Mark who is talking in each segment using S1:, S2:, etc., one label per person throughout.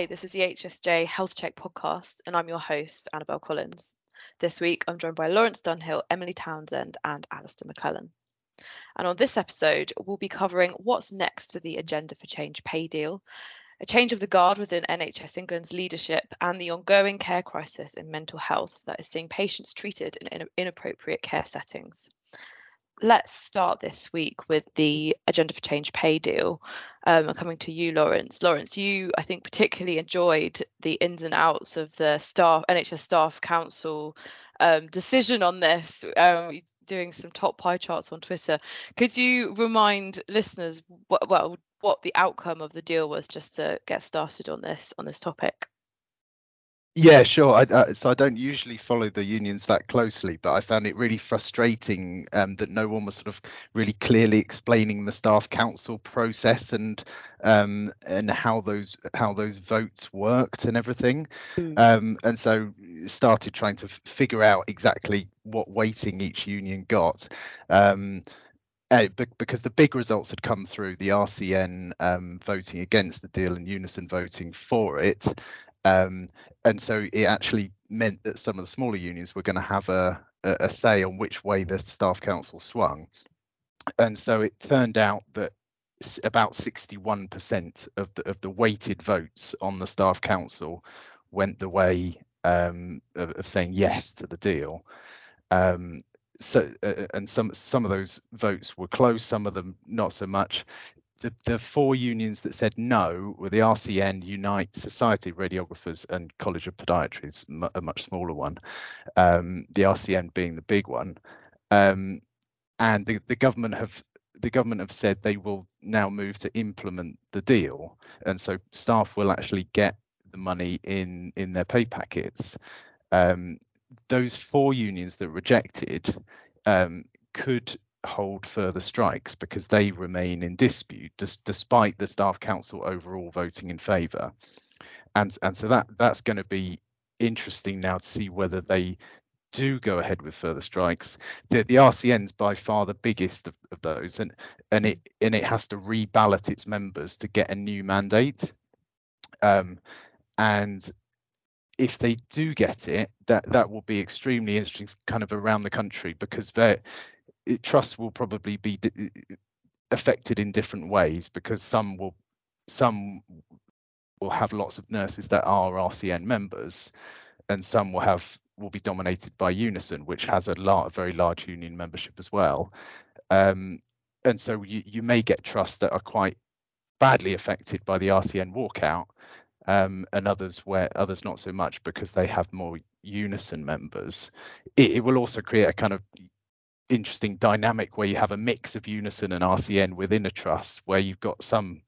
S1: Hi, this is the HSJ Health Check podcast, and I'm your host, Annabelle Collins. This week, I'm joined by Lawrence Dunhill, Emily Townsend, and Alastair McLellan. And on this episode, we'll be covering what's next for the Agenda for Change pay deal, a change of the guard within NHS England's leadership, and the ongoing care crisis in mental health that is seeing patients treated in inappropriate care settings let's start this week with the Agenda for Change pay deal. Um, coming to you, Lawrence. Lawrence, you I think particularly enjoyed the ins and outs of the staff NHS Staff Council um, decision on this. Um, doing some top pie charts on Twitter. Could you remind listeners what, well what the outcome of the deal was, just to get started on this on this topic?
S2: Yeah, sure. I, uh, so I don't usually follow the unions that closely, but I found it really frustrating um, that no one was sort of really clearly explaining the staff council process and um, and how those how those votes worked and everything. Mm. Um, and so started trying to f- figure out exactly what weighting each union got. Um, uh, because the big results had come through the RCN um, voting against the deal and Unison voting for it, um, and so it actually meant that some of the smaller unions were going to have a, a, a say on which way the staff council swung. And so it turned out that about 61% of the of the weighted votes on the staff council went the way um, of, of, saying yes to the deal. Um, so uh, and some some of those votes were close, some of them not so much the, the four unions that said no were the RCN, Unite, Society of Radiographers, and College of Podiatry, a much smaller one. Um, the RCN being the big one, um, and the, the government have the government have said they will now move to implement the deal, and so staff will actually get the money in in their pay packets. Um, those four unions that rejected um, could hold further strikes because they remain in dispute despite the staff council overall voting in favour. And and so that that's going to be interesting now to see whether they do go ahead with further strikes. The the RCN's by far the biggest of, of those and and it and it has to reballot its members to get a new mandate. Um, and if they do get it that that will be extremely interesting kind of around the country because they're trust will probably be affected in different ways because some will some will have lots of nurses that are RCN members, and some will have will be dominated by Unison, which has a, lot, a very large union membership as well. Um, and so you, you may get trusts that are quite badly affected by the RCN walkout, um, and others where others not so much because they have more Unison members. It, it will also create a kind of interesting dynamic where you have a mix of Unison and RCN within a trust, where you've got some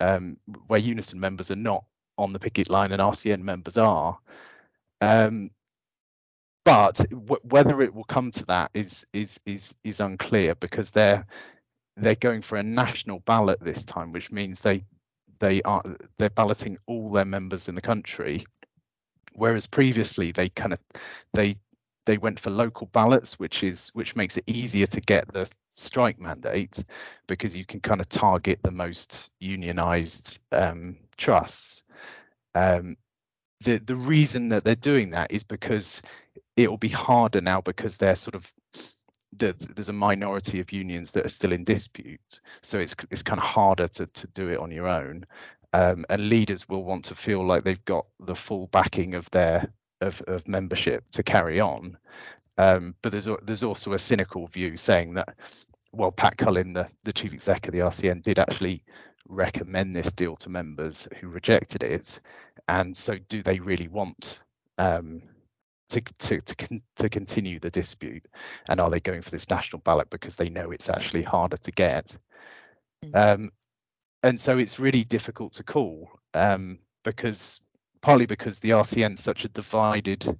S2: um, where Unison members are not on the picket line and RCN members are. Um, but w- whether it will come to that is is is is unclear because they're they're going for a national ballot this time, which means they they are they're balloting all their members in the country, whereas previously they kind of they they went for local ballots, which is which makes it easier to get the strike mandate because you can kind of target the most unionized um, trusts. Um, the the reason that they're doing that is because it will be harder now because they're sort of the, there's a minority of unions that are still in dispute, so it's it's kind of harder to to do it on your own. Um, and leaders will want to feel like they've got the full backing of their of, of membership to carry on. Um, but there's there's also a cynical view saying that well, Pat Cullen, the, the chief exec of the RCN, did actually recommend this deal to members who rejected it, and so do they really want um, to to to, con- to continue the dispute, and are they going for this national ballot because they know it's actually harder to get? Mm. Um, and so it's really difficult to call um, because partly because the RCN is such a divided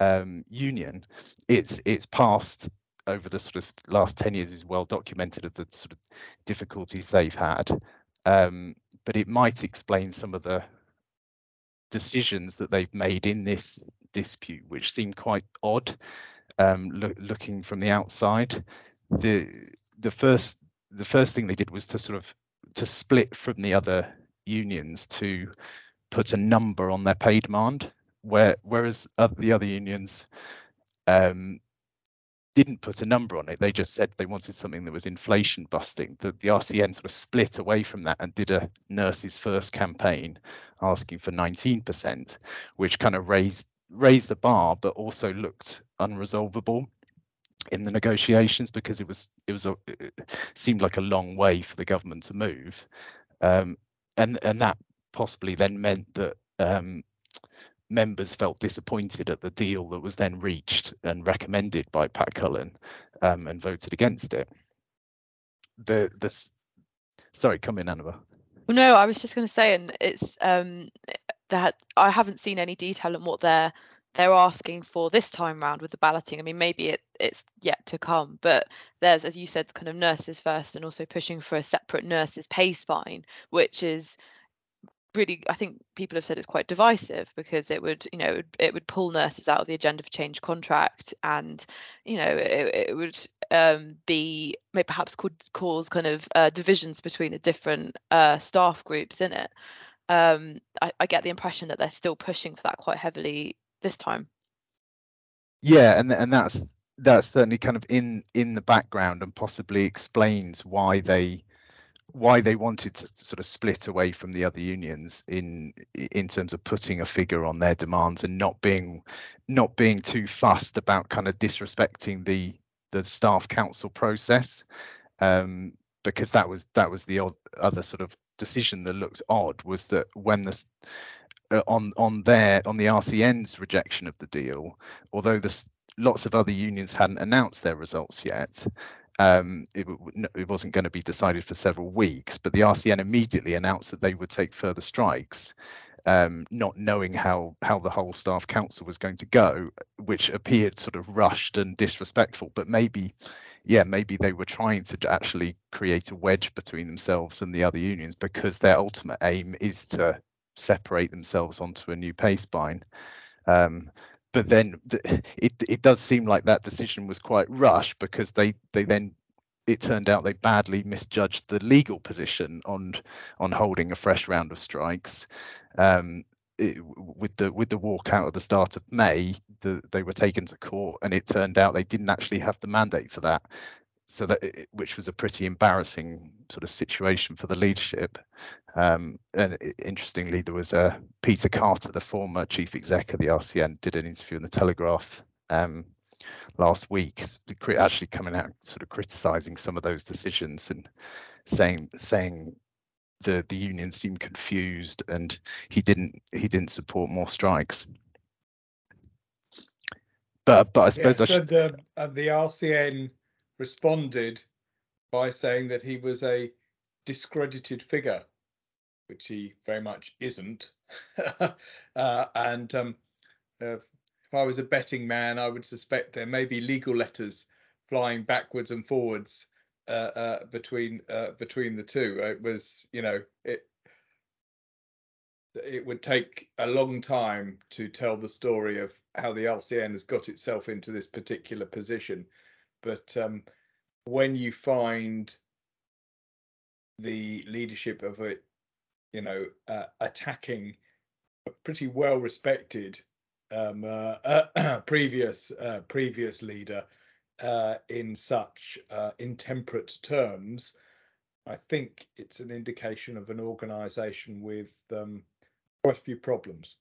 S2: um, union, it's it's past over the sort of last 10 years is well documented of the sort of difficulties they've had. Um, but it might explain some of the decisions that they've made in this dispute, which seem quite odd um, lo- looking from the outside. The the first the first thing they did was to sort of to split from the other unions to put a number on their pay demand, where whereas the other unions um, didn't put a number on it. They just said they wanted something that was inflation busting. The, the RCN sort of split away from that and did a nurses first campaign asking for 19%, which kind of raised raised the bar, but also looked unresolvable in the negotiations because it was it was a, it seemed like a long way for the government to move, um, and and that possibly then meant that um, members felt disappointed at the deal that was then reached and recommended by Pat Cullen um, and voted against it. The the sorry, come in, Annabelle.
S1: No, I was just going to say, and it's um, that I haven't seen any detail on what they're they're asking for this time round with the balloting. I mean, maybe it, it's yet to come, but there's, as you said, kind of nurses first, and also pushing for a separate nurses pay spine, which is really I think people have said it's quite divisive because it would you know it would, it would pull nurses out of the agenda for change contract and you know it, it would um, be may perhaps could cause kind of uh, divisions between the different uh, staff groups in it. Um, I, I get the impression that they're still pushing for that quite heavily this time.
S2: Yeah, and and that's that's certainly kind of in in the background and possibly explains why they why they wanted to sort of split away from the other unions in in terms of putting a figure on their demands and not being not being too fussed about kind of disrespecting the the staff council process um, because that was that was the other sort of decision that looked odd was that when the uh, on on their on the RCN's rejection of the deal although the lots of other unions hadn't announced their results yet um, it, it, wasn't going to be decided for several weeks, but the RCN immediately announced that they would take further strikes, um, not knowing how how the whole staff council was going to go, which appeared sort of rushed and disrespectful. But maybe, yeah, maybe they were trying to actually create a wedge between themselves and the other unions because their ultimate aim is to separate themselves onto a new pay spine. Um, but then it it does seem like that decision was quite rushed because they they then it turned out they badly misjudged the legal position on on holding a fresh round of strikes. Um, it, with the with the walkout at the start of May, the, they were taken to court, and it turned out they didn't actually have the mandate for that. So that it, which was a pretty embarrassing sort of situation for the leadership. Um, and it, interestingly, there was a Peter Carter, the former chief exec of the RCN, did an interview in the Telegraph um, last week, actually coming out sort of criticising some of those decisions and saying saying the the union seemed confused and he didn't he didn't support more strikes. But but I suppose
S3: yeah, so I should... the uh, the RCN responded by saying that he was a discredited figure which he very much isn't. uh, and um, uh, if I was a betting man, I would suspect there may be legal letters flying backwards and forwards uh, uh between uh, between the two. It was, you know, it it would take a long time to tell the story of how the RCN has got itself into this particular position. But um, when you find the leadership of it you know, uh, attacking a pretty well respected um, uh, uh, previous uh, previous leader uh, in such intemperate terms, I think it's an indication of an organisation with um, quite a few problems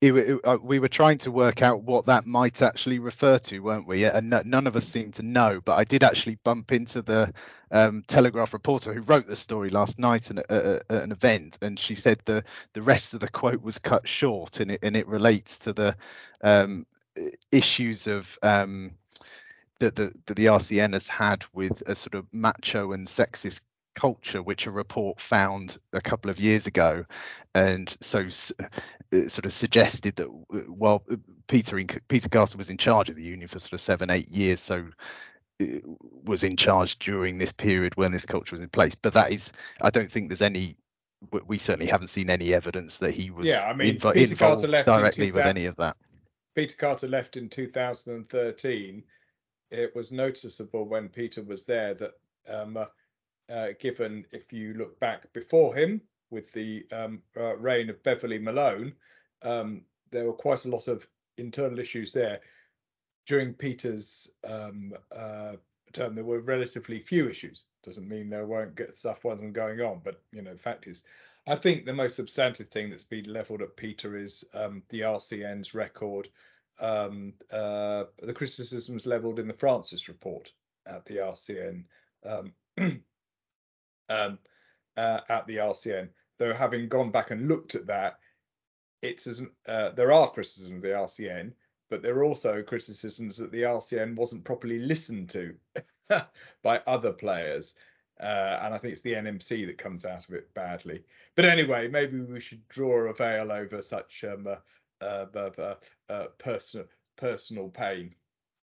S2: it, it, uh, we were trying to work out what that might actually refer to, weren't we? And none of us seemed to know. But I did actually bump into the um, Telegraph reporter who wrote the story last night at, at, at, an event, and she said the the rest of the quote was cut short, and it and it relates to the um, issues of um, that the, that the RCN has had with a sort of macho and sexist culture, which a report found a couple of years ago, and so uh, sort of suggested that uh, while Peter in, Peter Carter was in charge of the union for sort of seven eight years, so uh, was in charge during this period when this culture was in place. But that is, I don't think there's any. We certainly haven't seen any evidence that he was
S3: yeah, I mean, inv- Peter Carter left
S2: directly with any of that.
S3: Peter Carter left in 2013. It was noticeable when Peter was there that um, uh, given if you look back before him, with the um, uh, reign of Beverly Malone, um, there were quite a lot of internal issues there. During Peter's um, uh, term, there were relatively few issues. Doesn't mean there won't get stuff wasn't going on, but you know, the fact is, I think the most substantive thing that's been levelled at Peter is um, the RCN's record, um, uh, the criticisms levelled in the Francis report at the RCN. Um, uh, at the RCN, though having gone back and looked at that, it's as uh, there are criticisms of the RCN, but there are also criticisms that the RCN wasn't properly listened to by other players. Uh, and I think it's the NMC that comes out of it badly. But anyway, maybe we should draw a veil over such um, uh, uh, uh personal personal pain.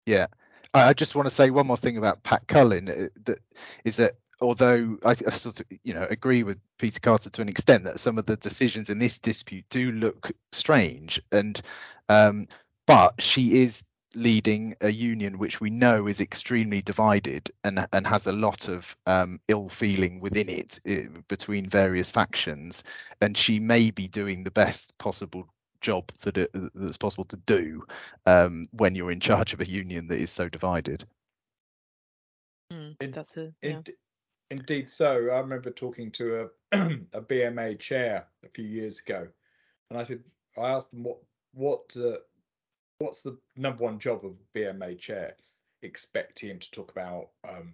S2: Yeah, I just want to say one more thing about Pat Cullen. That is that although I, I, sort of you know agree with Peter Carter to an extent that some of the decisions in this dispute do look strange, and um, but she is leading a union which we know is extremely divided and and has a lot of um, ill feeling within it, it eh, between various factions, and she may be doing the best possible job that it, that's possible to do um, when you're in charge of a union that is so divided.
S1: Mm, that's a, yeah.
S3: it, Indeed, so I remember talking to a a BMA chair a few years ago, and I said I asked them what what uh, what's the number one job of BMA chair? Expect him to talk about um,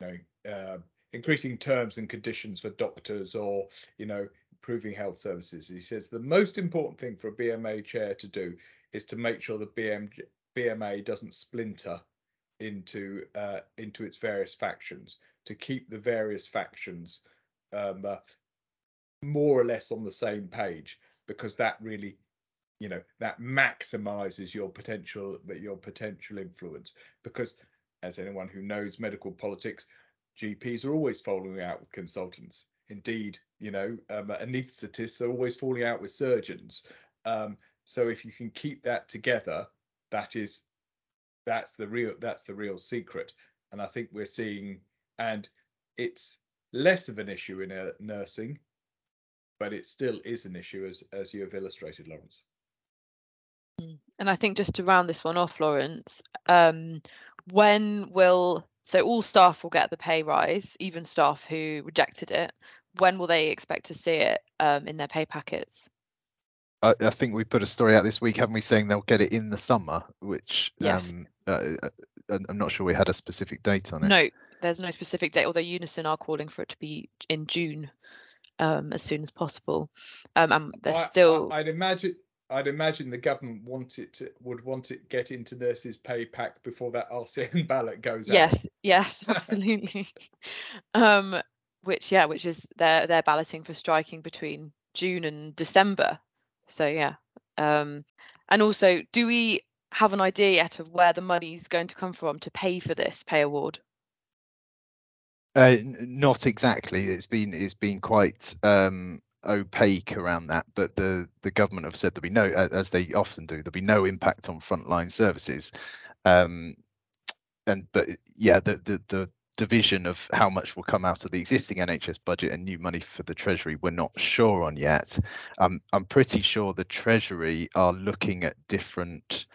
S3: you know uh, increasing terms and conditions for doctors or you know improving health services. He says the most important thing for a BMA chair to do is to make sure the BM, BMA doesn't splinter into uh, into its various factions to keep the various factions um, uh, more or less on the same page because that really you know that maximizes your potential your potential influence because as anyone who knows medical politics gps are always falling out with consultants. Indeed you know um, anesthetists are always falling out with surgeons. Um, so if you can keep that together that is that's the real that's the real secret and i think we're seeing and it's less of an issue in uh, nursing, but it still is an issue as as you have illustrated, Lawrence.
S1: Mm. And I think just to round this one off, Lawrence, um, when will so all staff will get the pay rise, even staff who rejected it. When will they expect to see it um, in their pay packets?
S2: I, I, think we put a story out this week, haven't we, saying they'll get it in the summer, which yes. um, uh, uh I'm not sure we had a specific date on it.
S1: No, there's no specific date, although Unison are calling for it to be in June um, as soon as possible. Um, and there's I, still.
S3: I, would imagine. I'd imagine the government want it to, would want it get into nurses' pay pack before that RCN ballot goes
S1: yes, out. Yes, yes, absolutely. um, which yeah, which is they're they're balloting for striking between June and December. So yeah. Um, and also, do we have an idea yet of where the money is going to come from to pay for this pay award?
S2: Uh, not exactly. It's been it's been quite um, opaque around that, but the the government have said there'll be no, as they often do, there'll be no impact on frontline services. Um, and but yeah, the, the the division of how much will come out of the existing NHS budget and new money for the Treasury we're not sure on yet. Um, I'm pretty sure the Treasury are looking at different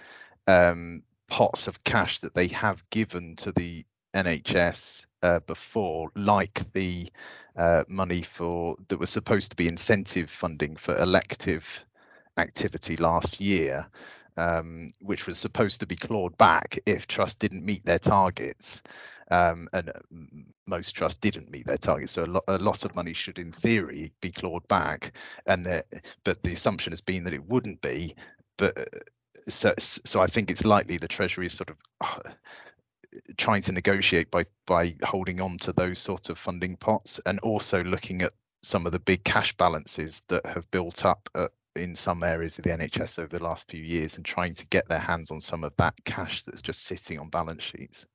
S2: um, pots of cash that they have given to the NHS uh, before, like the uh, money for that was supposed to be incentive funding for elective activity last year, um, which was supposed to be clawed back if trust didn't meet their targets. Um, and uh, most trusts didn't meet their targets, so a, lo- a, lot of money should, in theory, be clawed back. And but the assumption has been that it wouldn't be. But uh, so, so I think it's likely the Treasury is sort of uh, trying to negotiate by by holding on to those sort of funding pots and also looking at some of the big cash balances that have built up at, in some areas of the NHS over the last few years and trying to get their hands on some of that cash that's just sitting on balance sheets.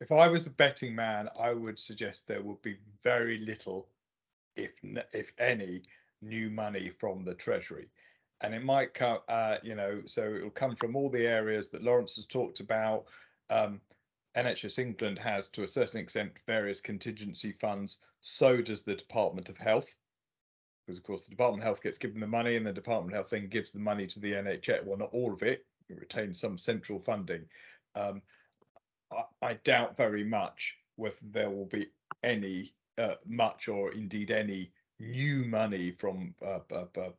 S3: If I was a betting man, I would suggest there would be very little, if if any, new money from the Treasury, and it might come, uh, you know, so it will come from all the areas that Lawrence has talked about. Um, NHS England has, to a certain extent, various contingency funds. So does the Department of Health. Because of course the Department of Health gets given the money, and the Department of Health then gives the money to the NHS. Well, not all of it; it retains some central funding. Um, I, I, doubt very much whether there will be any uh, much or indeed any new money from uh, uh,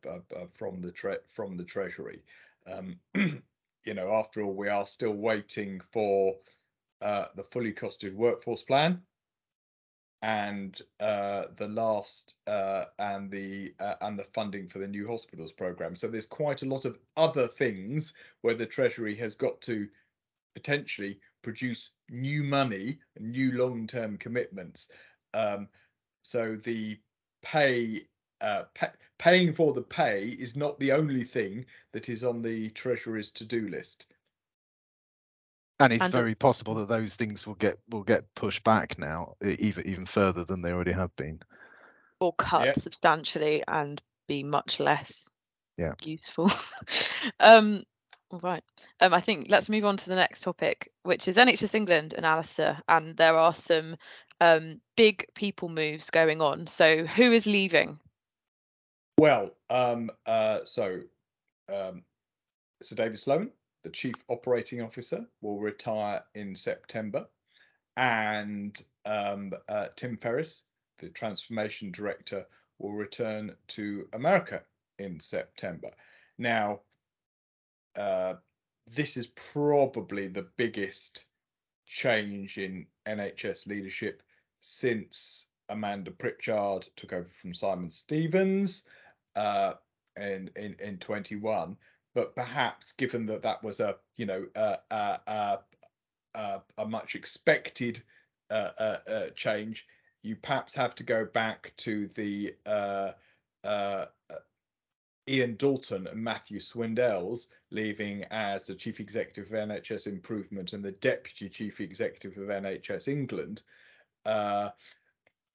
S3: from the tre- from the Treasury. Um, you know, after all, we are still waiting for uh, the fully costed workforce plan and uh, the last uh, and the uh, and the funding for the new hospitals program. So there's quite a lot of other things where the Treasury has got to potentially produce new money, new long-term commitments. Um, so the pay, uh, pay, paying for the pay is not the only thing that is on the Treasury's to-do list.
S2: And it's and very possible that those things will get will get pushed back now, even even further than they already have been,
S1: or cut yeah. substantially and be much less
S2: yeah.
S1: useful. um, all right. Um, I think let's move on to the next topic, which is NHS England and Alastair. And there are some um, big people moves going on. So who is leaving?
S3: Well, um, uh, so um, Sir David Sloman the chief operating officer, will retire in September, and um, uh, Tim Ferris, the transformation director, will return to America in September. Now, uh, this is probably the biggest change in NHS leadership since Amanda Pritchard took over from Simon Stevens uh, in, in in 21 but perhaps given that that was a you know a, much expected uh, uh, uh, change, you perhaps have to go back to the Ian Dalton and Matthew Swindells leaving as the chief executive of NHS Improvement and the deputy chief executive of NHS England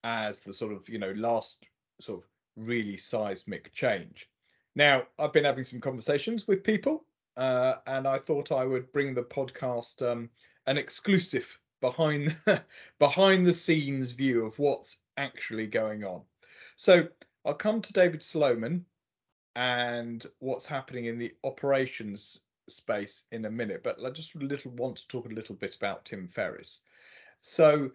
S3: as the sort of you know last sort of really seismic change. Now, I've been having some conversations with people, uh, and I thought I would bring the podcast um, an exclusive behind behind the scenes view of what's actually going on. So I'll come to David Sloman and what's happening in the operations space in a minute, but I just little want to talk a little bit about Tim Ferris. So,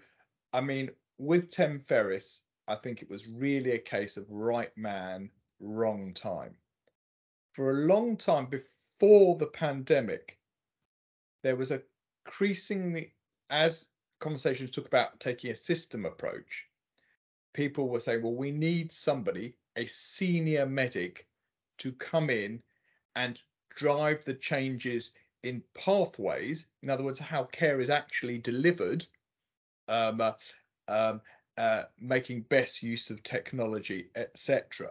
S3: I mean, with Tim Ferris, I think it was really a case of right man, wrong time for a long time before the pandemic, there was a increasingly, as conversations took about taking a system approach, people were saying, well, we need somebody, a senior medic, to come in and drive the changes in pathways. In other words, how care is actually delivered, um, uh, um, uh, making best use of technology, etc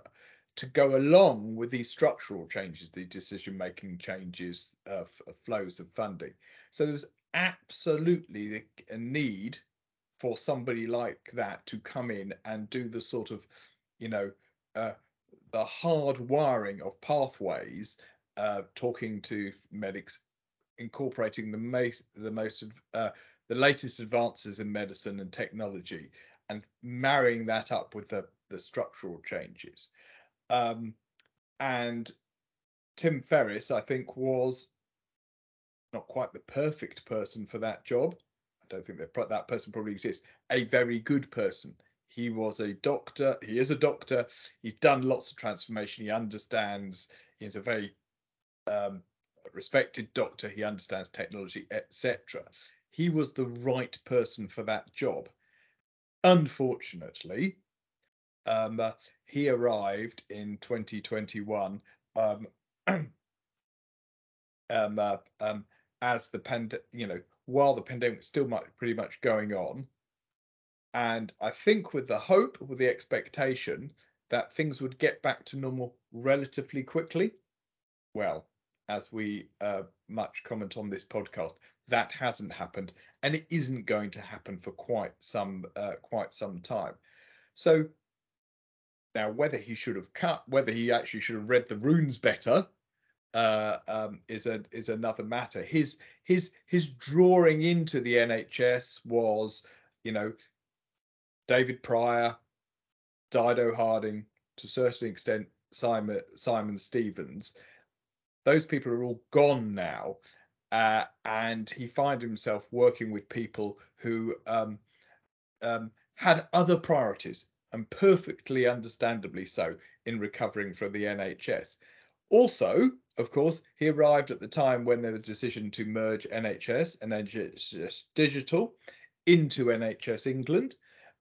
S3: to go along with these structural changes, the decision making changes of, flows of funding. So there was absolutely a need for somebody like that to come in and do the sort of, you know, uh, the hard wiring of pathways, uh, talking to medics, incorporating the most, the most, uh, the latest advances in medicine and technology, and marrying that up with the the structural changes. Um, and Tim Ferris, I think, was not quite the perfect person for that job. I don't think that that person probably exists. A very good person. He was a doctor. He is a doctor. He's done lots of transformation. He understands. He's a very um, respected doctor. He understands technology, etc. He was the right person for that job. Unfortunately, um, uh, he arrived in 2021 um, um, uh, um, as the pand, you know, while the pandemic was still much, pretty much going on, and I think with the hope, with the expectation that things would get back to normal relatively quickly. Well, as we uh, much comment on this podcast, that hasn't happened, and it isn't going to happen for quite some uh, quite some time. So now, whether he should have cut, whether he actually should have read the runes better, uh, um, is a is another matter. His his his drawing into the NHS was, you know, David Prior, Dido Harding, to a certain extent Simon Simon Stevens. Those people are all gone now, uh, and he found himself working with people who um, um, had other priorities, and perfectly understandably so, in recovering from the NHS. Also, of course, he arrived at the time when there was a decision to merge NHS and NHS Digital into NHS England.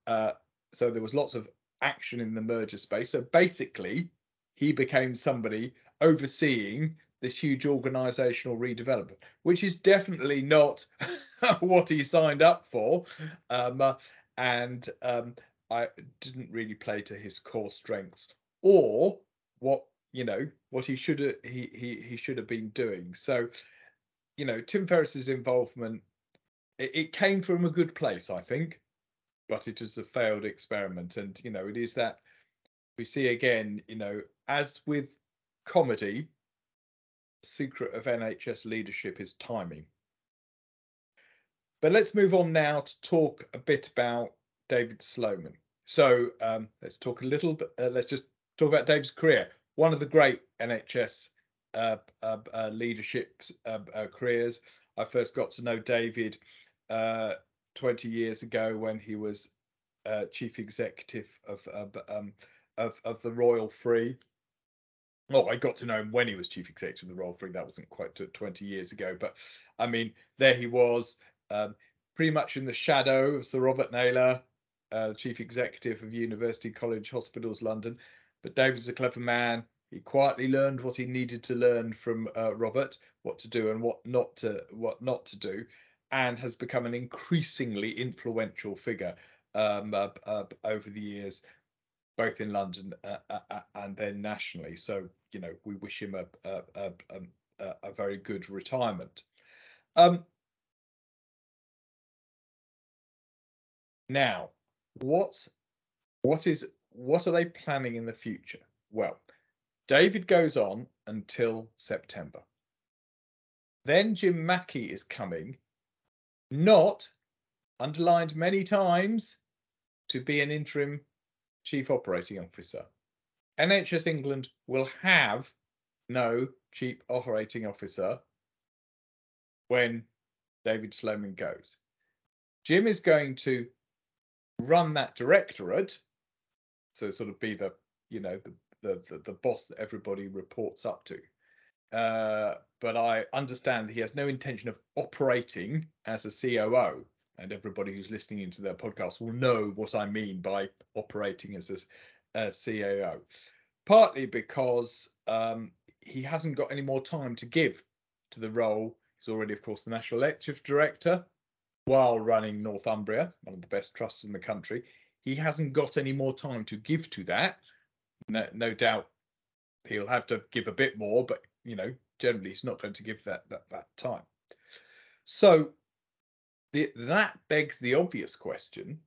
S3: Uh, so there was lots of action in the merger space. So basically, he became somebody overseeing this huge organizational redevelopment, which is definitely not what he signed up for. Um, uh, and um, I didn't really play to his core strengths or what you know what he should have he, he he should have been doing. So you know Tim Ferris's involvement it, it came from a good place, I think, but it was a failed experiment, and you know it is that we see again, you know, as with comedy, secret of NHS leadership is timing. But let's move on now to talk a bit about David Sloman. So um, let's talk a little bit. Uh, let's just talk about David's career. One of the great NHS uh, uh, uh, leadership uh, uh, careers. I first got to know David uh, 20 years ago when he was chief executive of um, of, of the Royal Free. Oh, I got to know him when he was chief executive of the Royal Free. That wasn't quite 20 years ago, but I mean, there he was, um, pretty much in the shadow of Sir Robert Naylor, uh, chief executive of University College Hospitals London. But David's a clever man. He quietly learned what he needed to learn from uh, Robert, what to do and what not to what not to do, and has become an increasingly influential figure um, uh, over the years, both in London uh, uh, uh, and then nationally. So you know, we wish him a a, a, a, a very good retirement. Um, now, what's what is what are they planning in the future? Well, David goes on until September. Then Jim Mackey is coming, not underlined many times, to be an interim chief operating officer. NHS England will have no chief operating officer when David Sloman goes. Jim is going to run that directorate, so sort of be the you know the the the, the boss that everybody reports up to. Uh, but I understand that he has no intention of operating as a COO and everybody who's listening into their podcast will know what I mean by operating as a, a COO. Partly because um, he hasn't got any more time to give to the role. He's already, of course, the National Elective Director while running Northumbria, one of the best trusts in the country. He hasn't got any more time to give to that. No, no doubt he'll have to give a bit more, but you know, generally he's not going to give that that, that time. So the, that begs the obvious question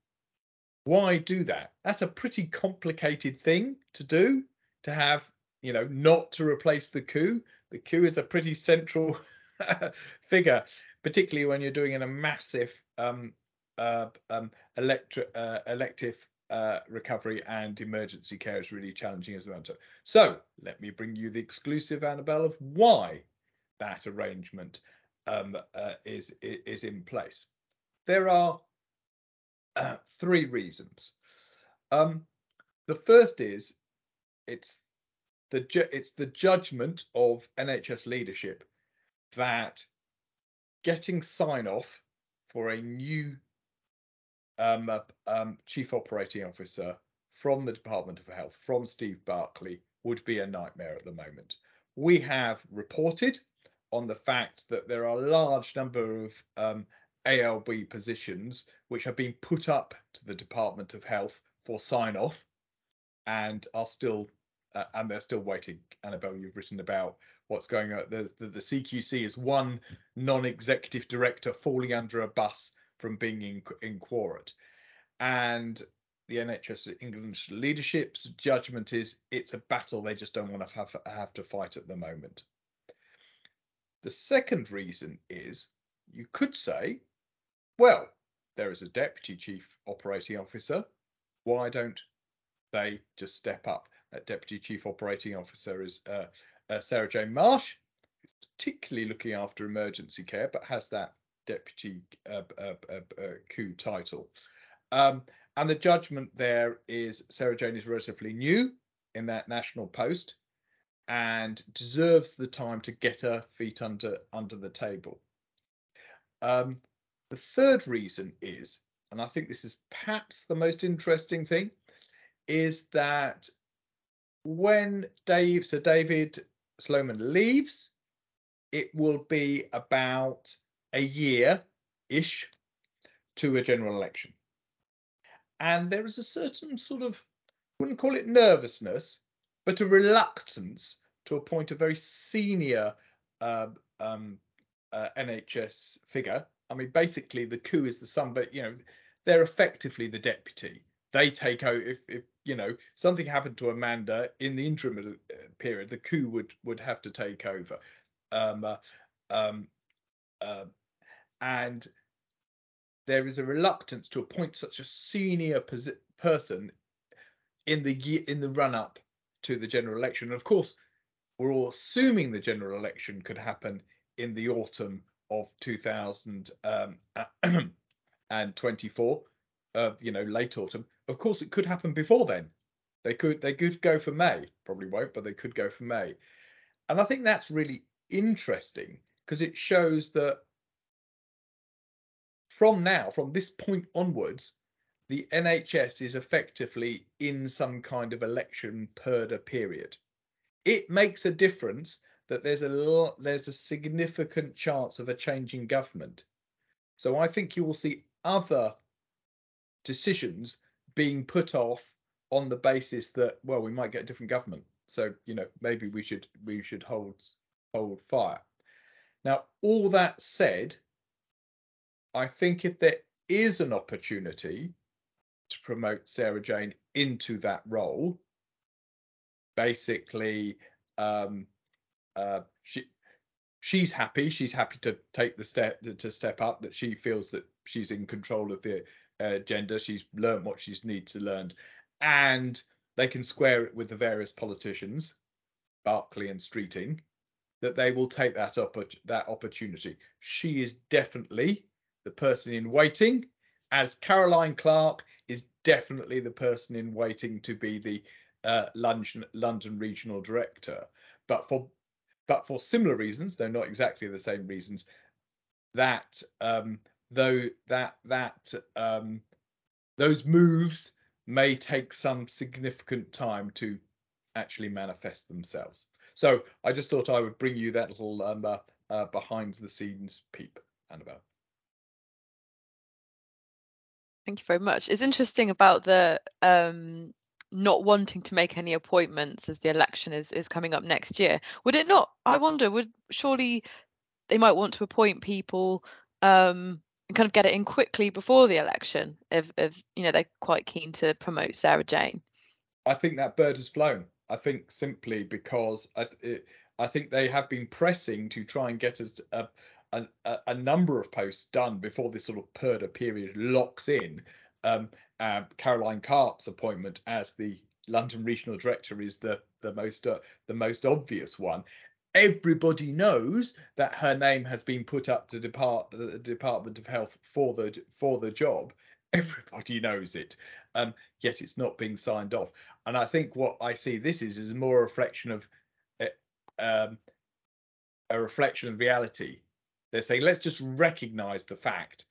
S3: why do that? That's a pretty complicated thing to do to have, you know, not to replace the COO. The COO is a pretty central figure, particularly when you're doing in a massive um, uh, um, electri- uh, elective uh, recovery and emergency care is really challenging as well. So let me bring you the exclusive, Annabelle, of why that arrangement um, uh, is is in place. There are uh, three reasons. Um, the first is it's the ju- it's the judgment of NHS leadership that getting sign off for a new um, uh, um, chief operating officer from the Department of Health, from Steve Barclay, would be a nightmare at the moment. We have reported on the fact that there are a large number of um, ALB positions which have been put up to the Department of Health for sign off and are still uh, and they're still waiting. Annabelle, you've written about what's going on. The, the, the CQC is one non-executive director falling under a bus from being in, in. And the NHS England leadership's judgment is it's a battle they just don't want to have, have to fight at the moment. The second reason is you could say well, there is a deputy chief operating officer. Why don't they just step up. That Deputy Chief Operating Officer is uh, uh, Sarah Jane Marsh, particularly looking after emergency care, but has that Deputy uh, uh, uh, COO title. Um, and the judgment there is Sarah Jane is relatively new in that national post and deserves the time to get her feet under under the table. Um, the third reason is, and I think this is perhaps the most interesting thing, is that when Dave, so David Sloman leaves, it will be about a year ish to a general election. And there is a certain sort of, wouldn't call it nervousness, but a reluctance to appoint a very senior uh, um, uh, NHS figure. I mean, basically, the COO is the son, but you know, they're effectively the deputy. They take over if, if you know something happened to Amanda in the interim uh, period, the COO would would have to take over. Um, uh, um, uh, and there is a reluctance to appoint such a senior person in the in the run up to the general election. And of course, we're all assuming the general election could happen in the autumn of 2024, uh, you know, late autumn. Of course, it could happen before then. They could they could go for May. Probably won't, but they could go for May. And I think that's really interesting because it shows that from now, from this point onwards, the NHS is effectively in some kind of election purdah period. It makes a difference that there's a lot, there's a significant chance of a change in government. So I think you will see other decisions being put off on the basis that well we might get a different government. So you know maybe we should we should hold hold fire. Now all that said, I think if there is an opportunity to promote Sarah Jane into that role, basically, um, uh, she she's happy. She's happy to take the step to step up. That she feels that she's in control of the uh, gender. She's learned what she's needs to learn, and they can square it with the various politicians, Barclay and Streeting, that they will take that up that opportunity. She is definitely the person in waiting, as Caroline Clarke is definitely the person in waiting to be the uh, London, London regional director. But for but for similar reasons, though not exactly the same reasons, that um, though that that um, those moves may take some significant time to actually manifest themselves. So I just thought I would bring you that little um, uh, uh, behind the scenes peep, Annabelle.
S1: Thank you very much. It's interesting about the um, not wanting to make any appointments as the election is is coming up next year. Would it not? I wonder. Would surely they might want to appoint people um, and kind of get it in quickly before the election if if you know they're quite keen to promote Sarah Jane.
S3: I think that bird has flown. I think simply because I, it, I think they have been pressing to try and get a, a, a, a number of posts done before this sort of purdah period locks in. Um, uh, Caroline Carp's appointment as the London Regional Director is the the most uh, the most obvious one. Everybody knows that her name has been put up to depart the Department of Health for the for the job. Everybody knows it, um, yet it's not being signed off. And I think what I see this is is more a reflection of uh, um, a reflection of reality they're saying let's just recognize the fact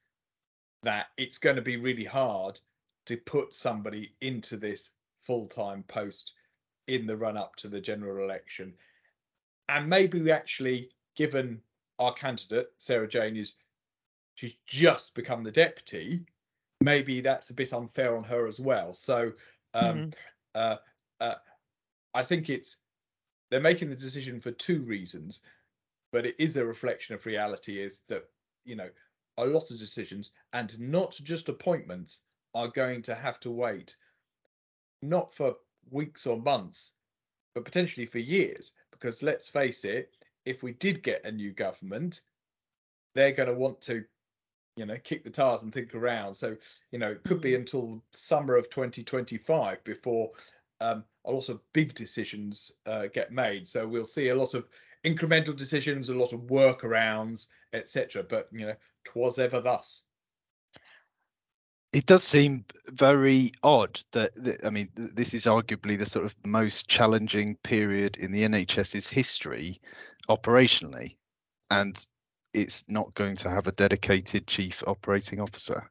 S3: that it's going to be really hard to put somebody into this full-time post in the run up to the general election. And maybe we actually, given our candidate, Sarah Jane, is she's just become the deputy, maybe that's a bit unfair on her as well. So um, mm-hmm. uh, uh, I think it's they're making the decision for two reasons but it is a reflection of reality is that you know a lot of decisions and not just appointments are going to have to wait not for weeks or months but potentially for years because let's face it if we did get a new government they're going to want to you know kick the tires and think around. So you know it could be
S1: Mhm.
S3: until summer of 2025 before um, a lot of big decisions uh, get made. So we'll see a lot of incremental decisions, a lot of workarounds, etc. But you know, twas ever thus.
S2: It does seem very odd that, that I mean, this is arguably the sort of most challenging period in the NHS's history operationally, and it's not going to have a dedicated chief operating officer.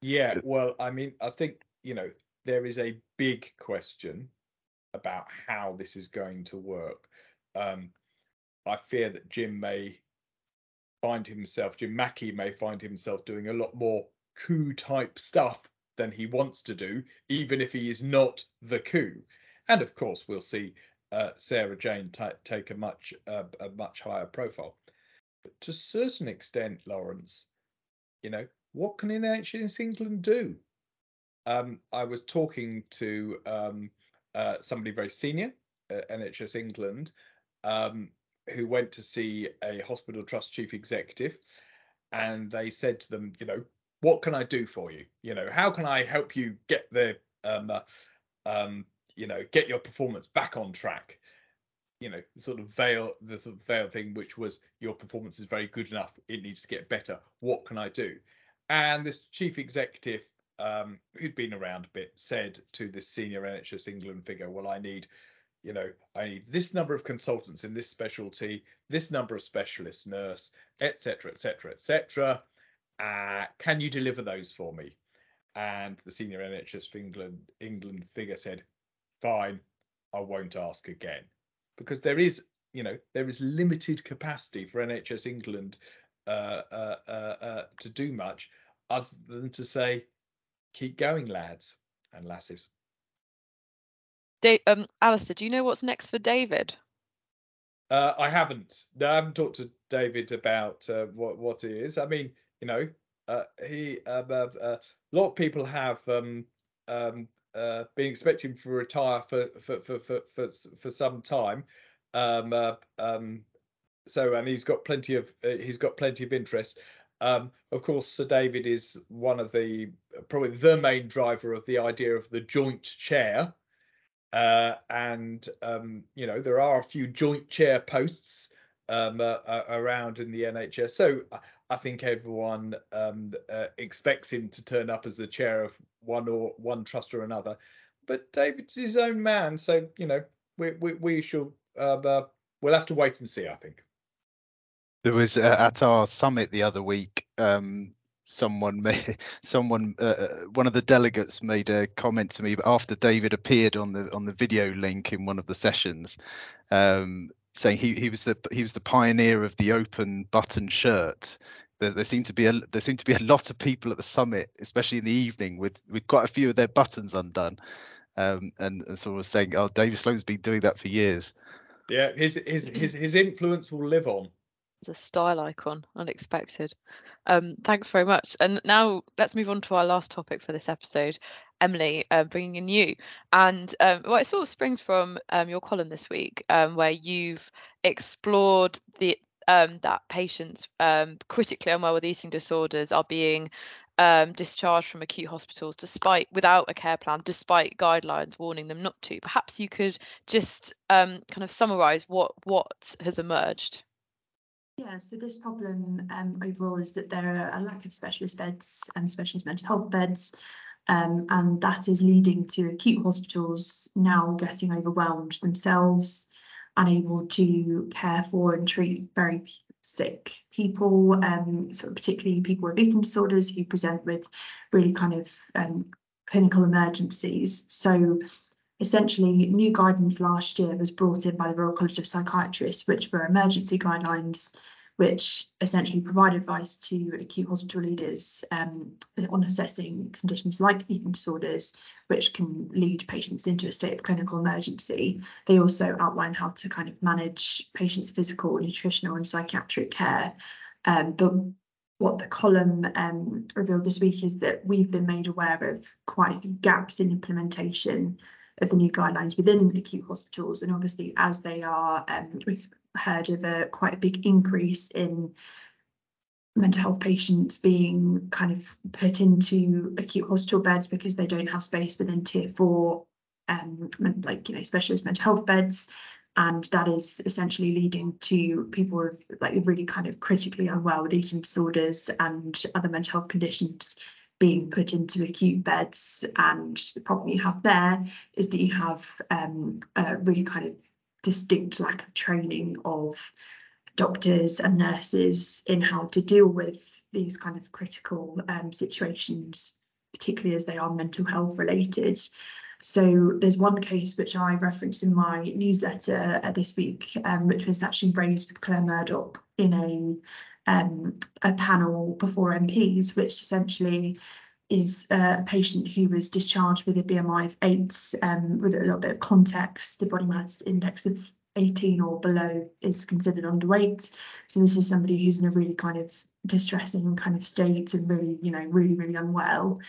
S3: Yeah, well, I mean, I think you know there is a big question about how this is going to work. Um, I fear that Jim may find himself, Jim Mackey may find himself doing a lot more COO type stuff than he wants to do, even if he is not the COO. And of course, we'll see uh, Sarah Jane ta take a much uh, a much higher profile. But to a certain extent, Lawrence, you know, what can NHS England do? Um, I was talking to um, uh, somebody very senior at NHS England um, who went to see a hospital trust chief executive, and they said to them, you know, what can I do for you? You know, how can I help you get the, um, uh, um, you know, get your performance back on track? You know, sort of veil, the sort of veil thing, which was your performance is very good enough, it needs to get better. What can I do? And this chief executive, um, who'd been around a bit, said to this senior NHS England figure, "Well, I need, you know, I need this number of consultants in this specialty, this number of specialist nurse, etc., etc., etc. Can you deliver those for me?" And the senior NHS England England figure said, "Fine, I won't ask again," because there is, you know, there is limited capacity for NHS England uh, uh, uh, uh, to do much other than to say, keep going, lads and lasses.
S1: Da- um, Alastair, do you know what's next for David?
S3: Uh, I haven't. No, I haven't talked to David about uh, what what it is. I mean, you know, uh, he um, uh, uh, a lot of people have um, um, uh, been expecting to retire for for for for for, for some time. Um, uh, um, so and he's got plenty of uh, he's got plenty of interest. Um, of course, Sir David is one of the probably the main driver of the idea of the joint chair. Uh, and you know there are a few joint chair posts um, uh, uh, around in the NHS, so I- think everyone um, uh, expects him to turn up as the chair of one or one trust or another. But David's his own man, so you know we we, we shall uh, uh, we'll have to wait and see. I think.
S2: There was uh, at our summit the other week. Um, someone someone uh, uh, one of the delegates made a comment to me after David appeared on the on the video link in one of the sessions, um, saying he he was the he was the pioneer of the open button shirt. There, there seemed to be a there seemed to be a lot of people at the summit, especially in the evening, with with quite a few of their buttons undone. Um, and, and so I was saying, oh, David Sloman's been doing that for years.
S3: Yeah, his his his his influence will live on.
S1: It's a style icon, unexpected. Um, thanks very much. And now let's move on to our last topic for this episode. Emily, uh, bringing in you. And um, well, it sort of springs from um, your column this week, um, where you've explored the um, that patients um, critically unwell with eating disorders are being um, discharged from acute hospitals despite without a care plan, despite guidelines warning them not to. Perhaps you could just um, kind of summarise what what has emerged.
S4: Yeah, so this problem um, overall is that there are a lack of specialist beds and specialist mental health beds, um, and that is leading to acute hospitals now getting overwhelmed themselves, unable to care for and treat very sick people, um, so particularly people with eating disorders who present with really kind of um, clinical emergencies. So essentially new guidance last year was brought in by the Royal College of Psychiatrists, which were emergency guidelines, which essentially provide advice to acute hospital leaders um, on assessing conditions like eating disorders, which can lead patients into a state of clinical emergency. They also outline how to kind of manage patients' physical, nutritional, and psychiatric care. Um, but what the column um, revealed this week is that we've been made aware of quite a few gaps in implementation of the new guidelines within acute hospitals. And obviously, as they are, um, we've heard of a quite a big increase in mental health patients being kind of put into acute hospital beds because they don't have space within tier four um like you know specialist mental health beds. And that is essentially leading to people with like really kind of critically unwell with eating disorders and other mental health conditions being put into acute beds. And the problem you have there is that you have um, a really kind of distinct lack of training of doctors and nurses in how to deal with these kind of critical um, situations particularly as they are mental health related. So there's one case which I referenced in my newsletter uh, this week, um, which was actually raised with Claire Murdoch in a um, a panel before MPs, which essentially is uh, a patient who was discharged with a BMI of eight, um, with a little bit of context, the body mass index of 18 or below is considered underweight. So this is somebody who's in a really kind of distressing kind of state and really, you know, really, really unwell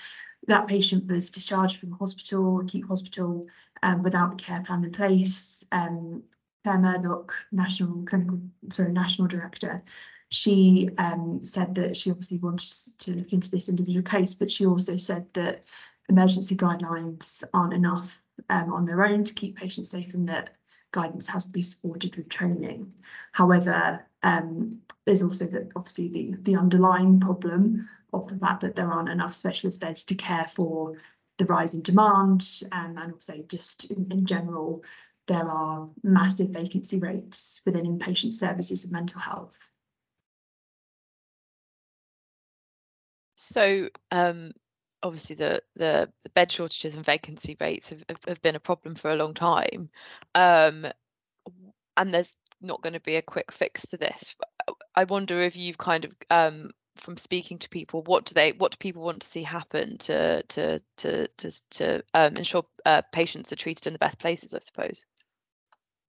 S4: that patient was discharged from hospital, acute hospital, um, without a care plan in place. Um, Claire Murdoch, national clinical, sorry, national director, she um, said that she obviously wanted to look into this individual case, but she also said that emergency guidelines aren't enough um, on their own to keep patients safe and that guidance has to be supported with training. However, um, there's also the, obviously the, the underlying problem of the fact that there aren't enough specialist beds to care for the rise in demand um, and also just in, in general there are massive vacancy rates within inpatient services of mental health.
S1: So um, obviously the, the, the bed shortages and vacancy rates have, have been a problem for a long time, um, and there's not going to be a quick fix to this. I wonder if you've kind of um, from speaking to people what do they what do people want to see happen to to to to, to um, ensure uh, patients are treated in the best places i suppose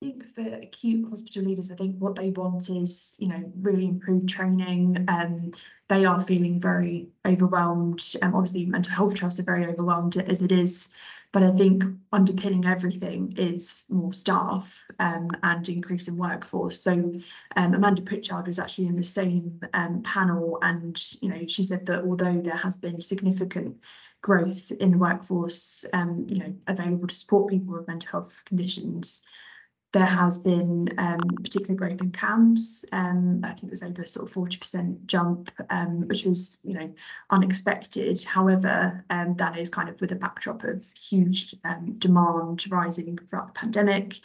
S4: think for acute hospital leaders, I think what they want is, you know, really improved training. Um, they are feeling very overwhelmed. Um, obviously, mental health trusts are very overwhelmed as it is. But I think underpinning everything is more staff um, and increase in workforce. So um, Amanda Pritchard was actually in the same um, panel, and you know, she said that although there has been significant growth in the workforce, um, you know, available to support people with mental health conditions there has been um, growth in CAMHS. Um, I think it was over a sort of 40% jump, um, which was, you know, unexpected. However, um, that is kind of with a backdrop of huge um, demand rising throughout the pandemic.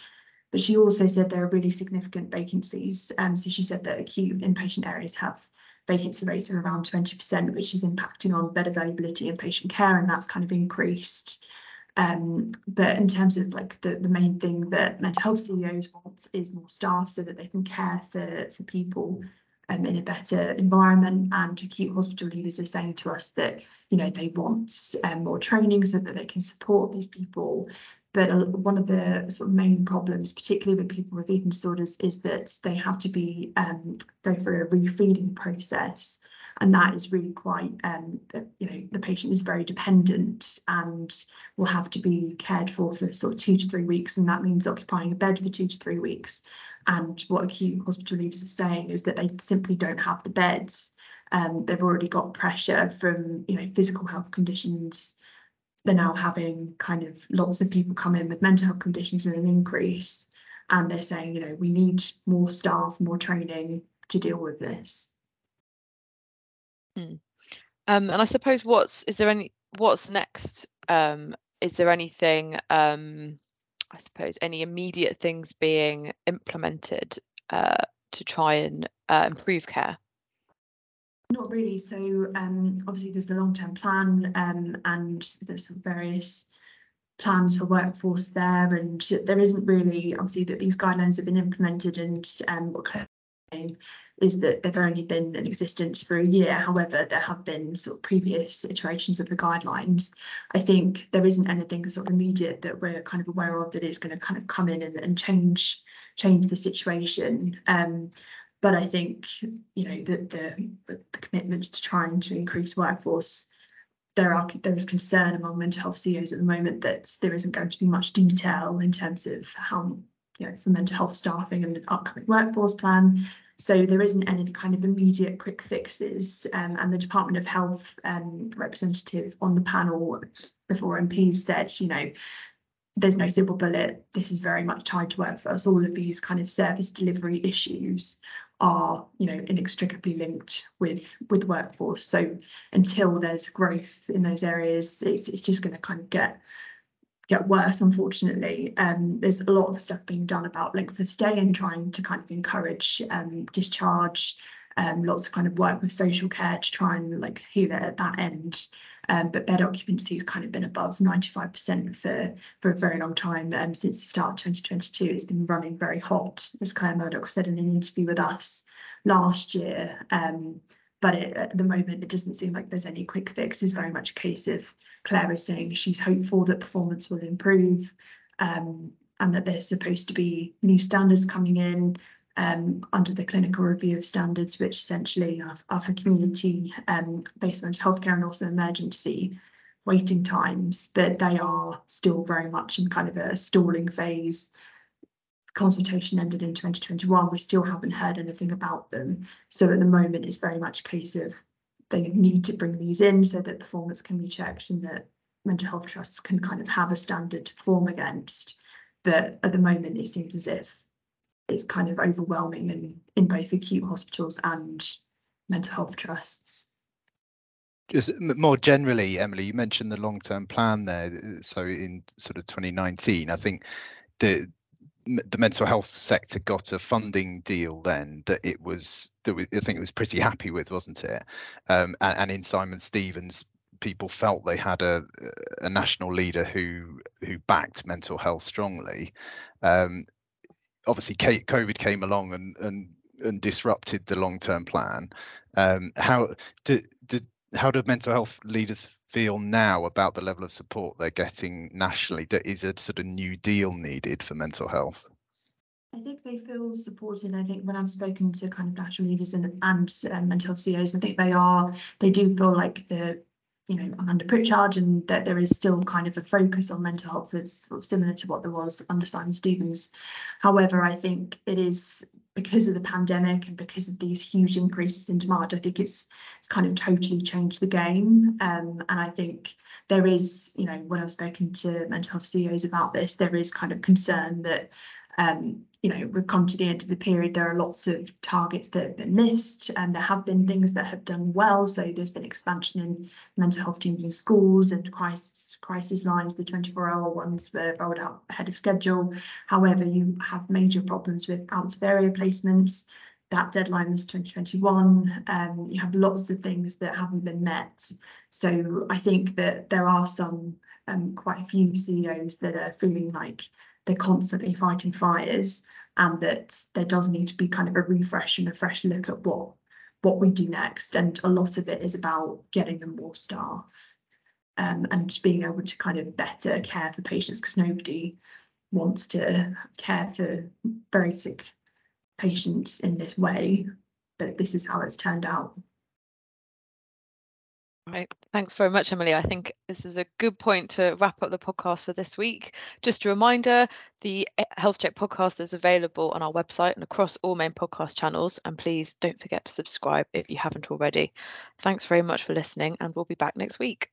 S4: But she also said there are really significant vacancies. Um, so she said that acute inpatient areas have vacancy rates of around 20%, which is impacting on bed availability and patient care, and that's kind of increased um, but in terms of like the, the main thing that mental health CEOs want is more staff so that they can care for, for people um, in a better environment. And acute hospital leaders are saying to us that, you know, they want um, more training so that they can support these people. But uh, one of the sort of main problems, particularly with people with eating disorders, is that they have to be um, go through a refeeding process. And that is really quite um, you know the patient is very dependent and will have to be cared for for sort of two to three weeks. And that means occupying a bed for two to three weeks. And what acute hospital leaders are saying is that they simply don't have the beds. Um, they've already got pressure from you know physical health conditions they're now having kind of lots of people come in with mental health conditions and an increase and they're saying you know we need more staff more training to deal with this
S1: Hmm. Um, and I suppose what's is there any what's next? Um, is there anything um, I suppose any immediate things being implemented uh, to try and uh, improve care?
S4: Not really. So um, obviously there's the long-term plan um, and there's some various plans for workforce there and there isn't really obviously that these guidelines have been implemented and um, is that they've only been in existence for a year. However, there have been sort of previous iterations of the guidelines. I think there isn't anything sort of immediate that we're kind of aware of that is going to kind of come in and, and change change the situation. Um, but I think you know that the, the commitments to trying to increase workforce there are there is concern among mental health CEOs at the moment that there isn't going to be much detail in terms of how you know for mental health staffing and the upcoming workforce plan So there isn't any kind of immediate quick fixes. Um, and the Department of Health um, representative on the panel before MPs said, you know, there's no silver bullet. This is very much tied to workforce. All of these kind of service delivery issues are, you know, inextricably linked with with workforce. So until there's growth in those areas, it's it's just going to kind of get get worse, unfortunately. Um, there's a lot of stuff being done about length of stay and trying to kind of encourage um, discharge. Um, lots of kind of work with social care to try and like heal it at that end. Um, but bed occupancy has kind of been above 95% for, for a very long time. Um, since the start of 2022, it's been running very hot, as Claire Murdoch said in an interview with us last year. Um, but it, at the moment, it doesn't seem like there's any quick fix. It's very much a case of Claire is saying she's hopeful that performance will improve um, and that there's supposed to be new standards coming in um, under the clinical review of standards, which essentially are, are for community um, based on healthcare and also emergency waiting times, but they are still very much in kind of a stalling phase. Consultation ended in 2021. We still haven't heard anything about them. So at the moment, it's very much a case of they need to bring these in so that performance can be checked and that mental health trusts can kind of have a standard to perform against. But at the moment, it seems as if it's kind of overwhelming in, in both acute hospitals and mental health trusts.
S2: Just more generally, Emily, you mentioned the long-term plan there. So in sort of 2019, I think the the mental health sector got a funding deal then that it was that I think it was pretty happy with, wasn't it? Um, and, and, in Simon Stevens, people felt they had a, a national leader who who backed mental health strongly. Um, obviously COVID came along and and and disrupted the long term plan. Um, how did, how do mental health leaders feel now about the level of support they're getting nationally? Is a sort of new deal needed for mental health.
S4: I think they feel supported. I think when I've spoken to kind of national leaders and, and um, mental health CEOs, I think they are they do feel like the you know, under Pritchard and that there is still kind of a focus on mental health that's sort of similar to what there was under Simon Stevens. However, I think it is because of the pandemic and because of these huge increases in demand, I think it's it's kind of totally changed the game. Um, and I think there is, you know, when I've spoken to mental health CEOs about this, there is kind of concern that um, you know, we've come to the end of the period. There are lots of targets that have been missed, and there have been things that have done well. So there's been expansion in mental health teams in schools and crisis crisis lines. The 24-hour ones were rolled out ahead of schedule. However, you have major problems with out of area placements. That deadline was 2021. Um, you have lots of things that haven't been met. So I think that there are some um, quite a few CEOs that are feeling like they're constantly fighting fires and that there does need to be kind of a refresh and a fresh look at what what we do next. And a lot of it is about getting them more staff um, and being able to kind of better care for patients because nobody wants to care for very sick patients in this way. But this is how it's turned out
S1: Right. Thanks very much, Emily. I think this is a good point to wrap up the podcast for this week. Just a reminder the Health Check podcast is available on our website and across all main podcast channels. And please don't forget to subscribe if you haven't already. Thanks very much for listening, and we'll be back next week.